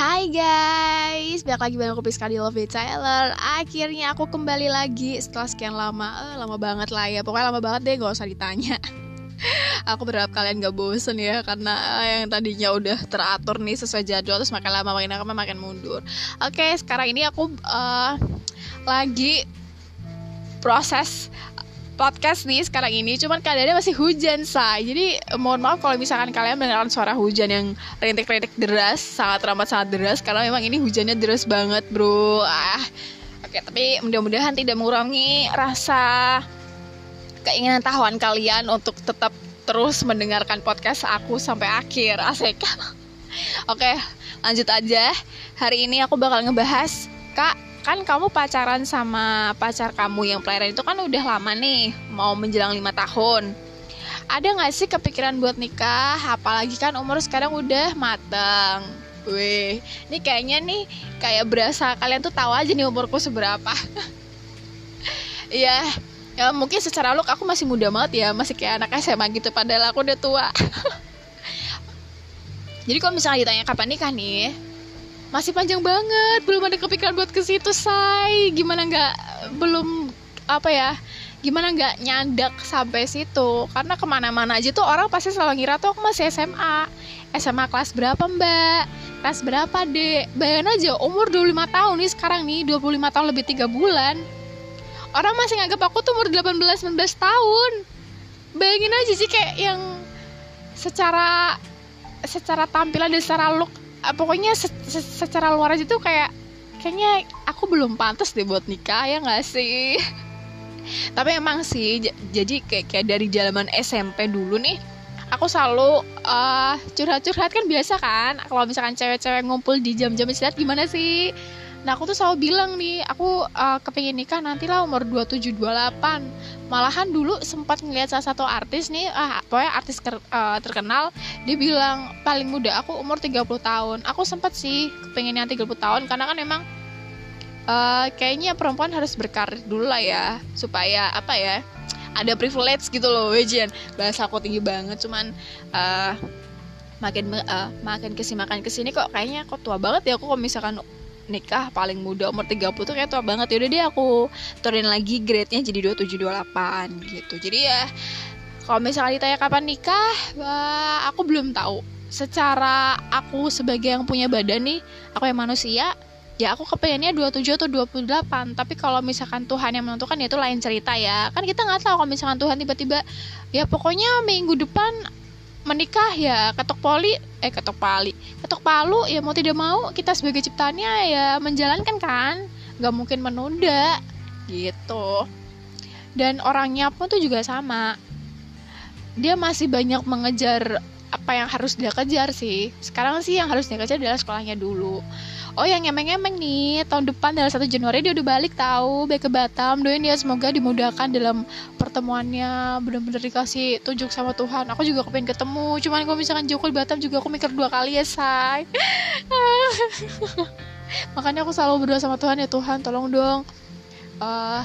Hai guys, balik lagi bareng aku Piska di Love It Tyler Akhirnya aku kembali lagi setelah sekian lama. Eh, Lama banget lah ya, pokoknya lama banget deh gak usah ditanya. Aku berharap kalian gak bosen ya Karena eh, yang tadinya udah teratur nih sesuai jadwal Terus makin lama makin lama makin mundur. Oke, sekarang ini aku uh, lagi proses podcast nih sekarang ini cuman keadaannya masih hujan say jadi mohon maaf kalau misalkan kalian mendengarkan suara hujan yang rintik-rintik deras sangat ramah sangat deras karena memang ini hujannya deras banget bro. Ah. Oke tapi mudah-mudahan tidak mengurangi rasa keinginan tahuan kalian untuk tetap terus mendengarkan podcast aku sampai akhir. Asik. Oke lanjut aja. Hari ini aku bakal ngebahas kak kan kamu pacaran sama pacar kamu yang pelayaran itu kan udah lama nih mau menjelang lima tahun ada nggak sih kepikiran buat nikah apalagi kan umur sekarang udah matang Wih, ini kayaknya nih kayak berasa kalian tuh tahu aja nih umurku seberapa. Iya, ya mungkin secara look aku masih muda banget ya, masih kayak anak SMA gitu padahal aku udah tua. Jadi kalau misalnya ditanya kapan nikah nih, masih panjang banget belum ada kepikiran buat ke situ say gimana nggak belum apa ya gimana nggak nyandak sampai situ? Karena ke mana-mana aja tuh orang pasti selalu ngira tuh aku masih SMA SMA kelas berapa mbak? Kelas berapa dek? Bayangin aja umur 25 tahun nih sekarang nih 25 tahun lebih tiga bulan. Orang masih nganggap aku tuh umur 18-19 tahun. Bayangin aja sih kayak yang secara secara tampilan dan secara look uh, pokoknya se se secara luar aja tuh kayak kayaknya aku belum pantas deh buat nikah ya nggak sih? Tapi emang sih jadi kayak kayak dari zaman SMP dulu nih aku selalu uh, curhat-curhat kan biasa kan? Kalau misalkan cewek-cewek ngumpul di jam-jam istirahat gimana sih Nah aku tuh selalu bilang nih, aku uh, kepingin nikah nantilah umur 27 28. Malahan dulu sempat ngeliat salah satu artis nih, ah pokoknya artis ker, uh, terkenal, dia bilang paling muda aku umur 30 tahun. Aku sempat sih kepingin yang 30 tahun karena kan emang uh, kayaknya perempuan harus berkarir dulu lah ya, supaya apa ya? Ada privilege gitu loh, Wejian. Bahasa aku tinggi banget, cuman uh, makin uh, makin ke sini makin ke sini kok kayaknya kok tua banget ya aku kalau misalkan nikah paling muda umur 30 tuh kayak tua banget. Yaudah deh aku turunin lagi grade-nya jadi 27 28 gitu. Jadi ya kalau misalnya ditanya kapan nikah wah, aku belum tahu. Secara aku sebagai yang punya badan nih aku yang manusia ya aku kepengennya 27 atau 28 tapi kalau misalkan Tuhan yang menentukan ya itu lain cerita ya. Kan kita nggak tahu kalau misalkan Tuhan tiba-tiba ya pokoknya minggu depan menikah ya ketok poli eh ketok pali ketok palu ya mau tidak mau kita sebagai ciptanya ya menjalankan kan nggak mungkin menunda gitu. Dan orangnya pun tuh juga sama. Dia masih banyak mengejar apa yang harus dia kejar sih. Sekarang sih yang harus dia kejar adalah sekolahnya dulu. Oh yang emeng-emeng nih. Tahun depan dalam satu Januari dia udah balik tahu baik ke Batam. Doain ya semoga dimudahkan dalam pertemuannya. Benar-benar dikasih tunjuk sama Tuhan. Aku juga kepengen ketemu. Cuman kalau misalkan Joko di Batam juga aku mikir dua kali ya say. Makanya aku selalu berdoa sama Tuhan ya Tuhan tolong dong uh,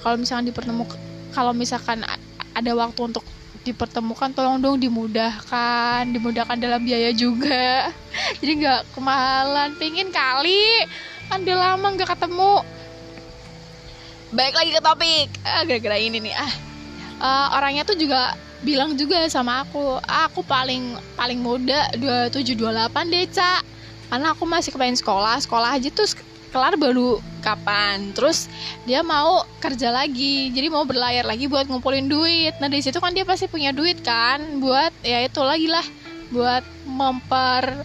kalau misalkan dipertemukan kalau misalkan ada waktu untuk dipertemukan tolong dong dimudahkan dimudahkan dalam biaya juga. Jadi nggak kemahalan. Pingin kali. Kan udah lama nggak ketemu. Baik lagi ke topik. Ah, gara-gara ini nih ah. Uh, orangnya tuh juga bilang juga sama aku ah, aku paling paling muda 27 28 deh cak karena aku masih kepengen sekolah. Sekolah aja tuh kelar baru kapan. Terus dia mau kerja lagi. Jadi mau berlayar lagi buat ngumpulin duit. Nah di situ kan dia pasti punya duit kan buat ya itu lagi lah buat memper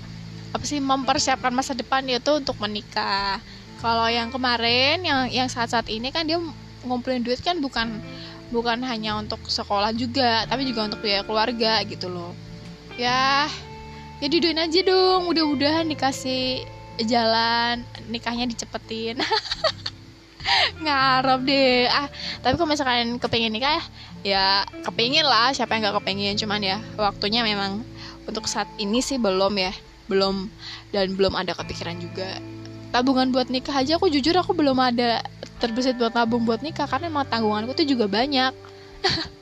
apa sih mempersiapkan masa depan itu untuk menikah. Kalau yang kemarin yang yang saat-saat ini kan dia ngumpulin duit kan bukan bukan hanya untuk sekolah juga tapi juga untuk biaya keluarga gitu loh. Ya ya diduin aja dong mudah-mudahan dikasih jalan nikahnya dicepetin. Ngarep deh. Ah tapi kalau misalkan kepengen nikah ya kepengen lah. Siapa yang nggak kepengen cuman ya waktunya memang untuk saat ini sih belum ya. Belum dan belum ada kepikiran juga. Tabungan buat nikah aja aku jujur aku belum ada terbesit buat tabung buat nikah karena emang tanggunganku tuh juga banyak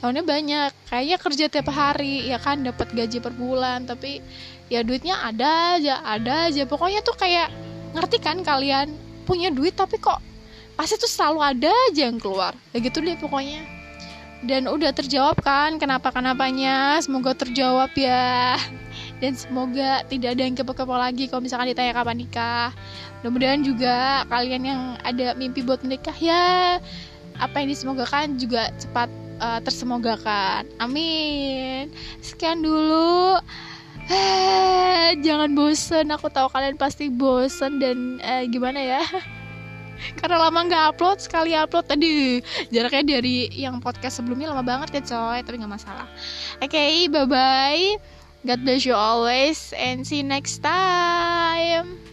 tahunnya banyak. Kayaknya kerja tiap hari ya kan? Dapat gaji per bulan tapi ya duitnya ada aja ada aja. Pokoknya tuh kayak ngerti kan kalian? Punya duit tapi kok pasti tuh selalu ada aja yang keluar. Ya gitu deh pokoknya. Dan udah terjawab kan kenapa kenapanya semoga terjawab ya. Dan semoga tidak ada yang kepo-kepo lagi kalau misalkan ditanya kapan nikah. Mudah-mudahan juga kalian yang ada mimpi buat menikah ya. Apa yang disemogakan juga cepat uh, tersemogakan. Amin. Sekian dulu. Jangan bosen. Aku tahu kalian pasti bosen dan uh, gimana ya? Karena lama nggak upload sekali upload. Tadi jaraknya dari yang podcast sebelumnya lama banget ya coy. Tapi nggak masalah. Oke okay, bye bye God bless you always and see you next time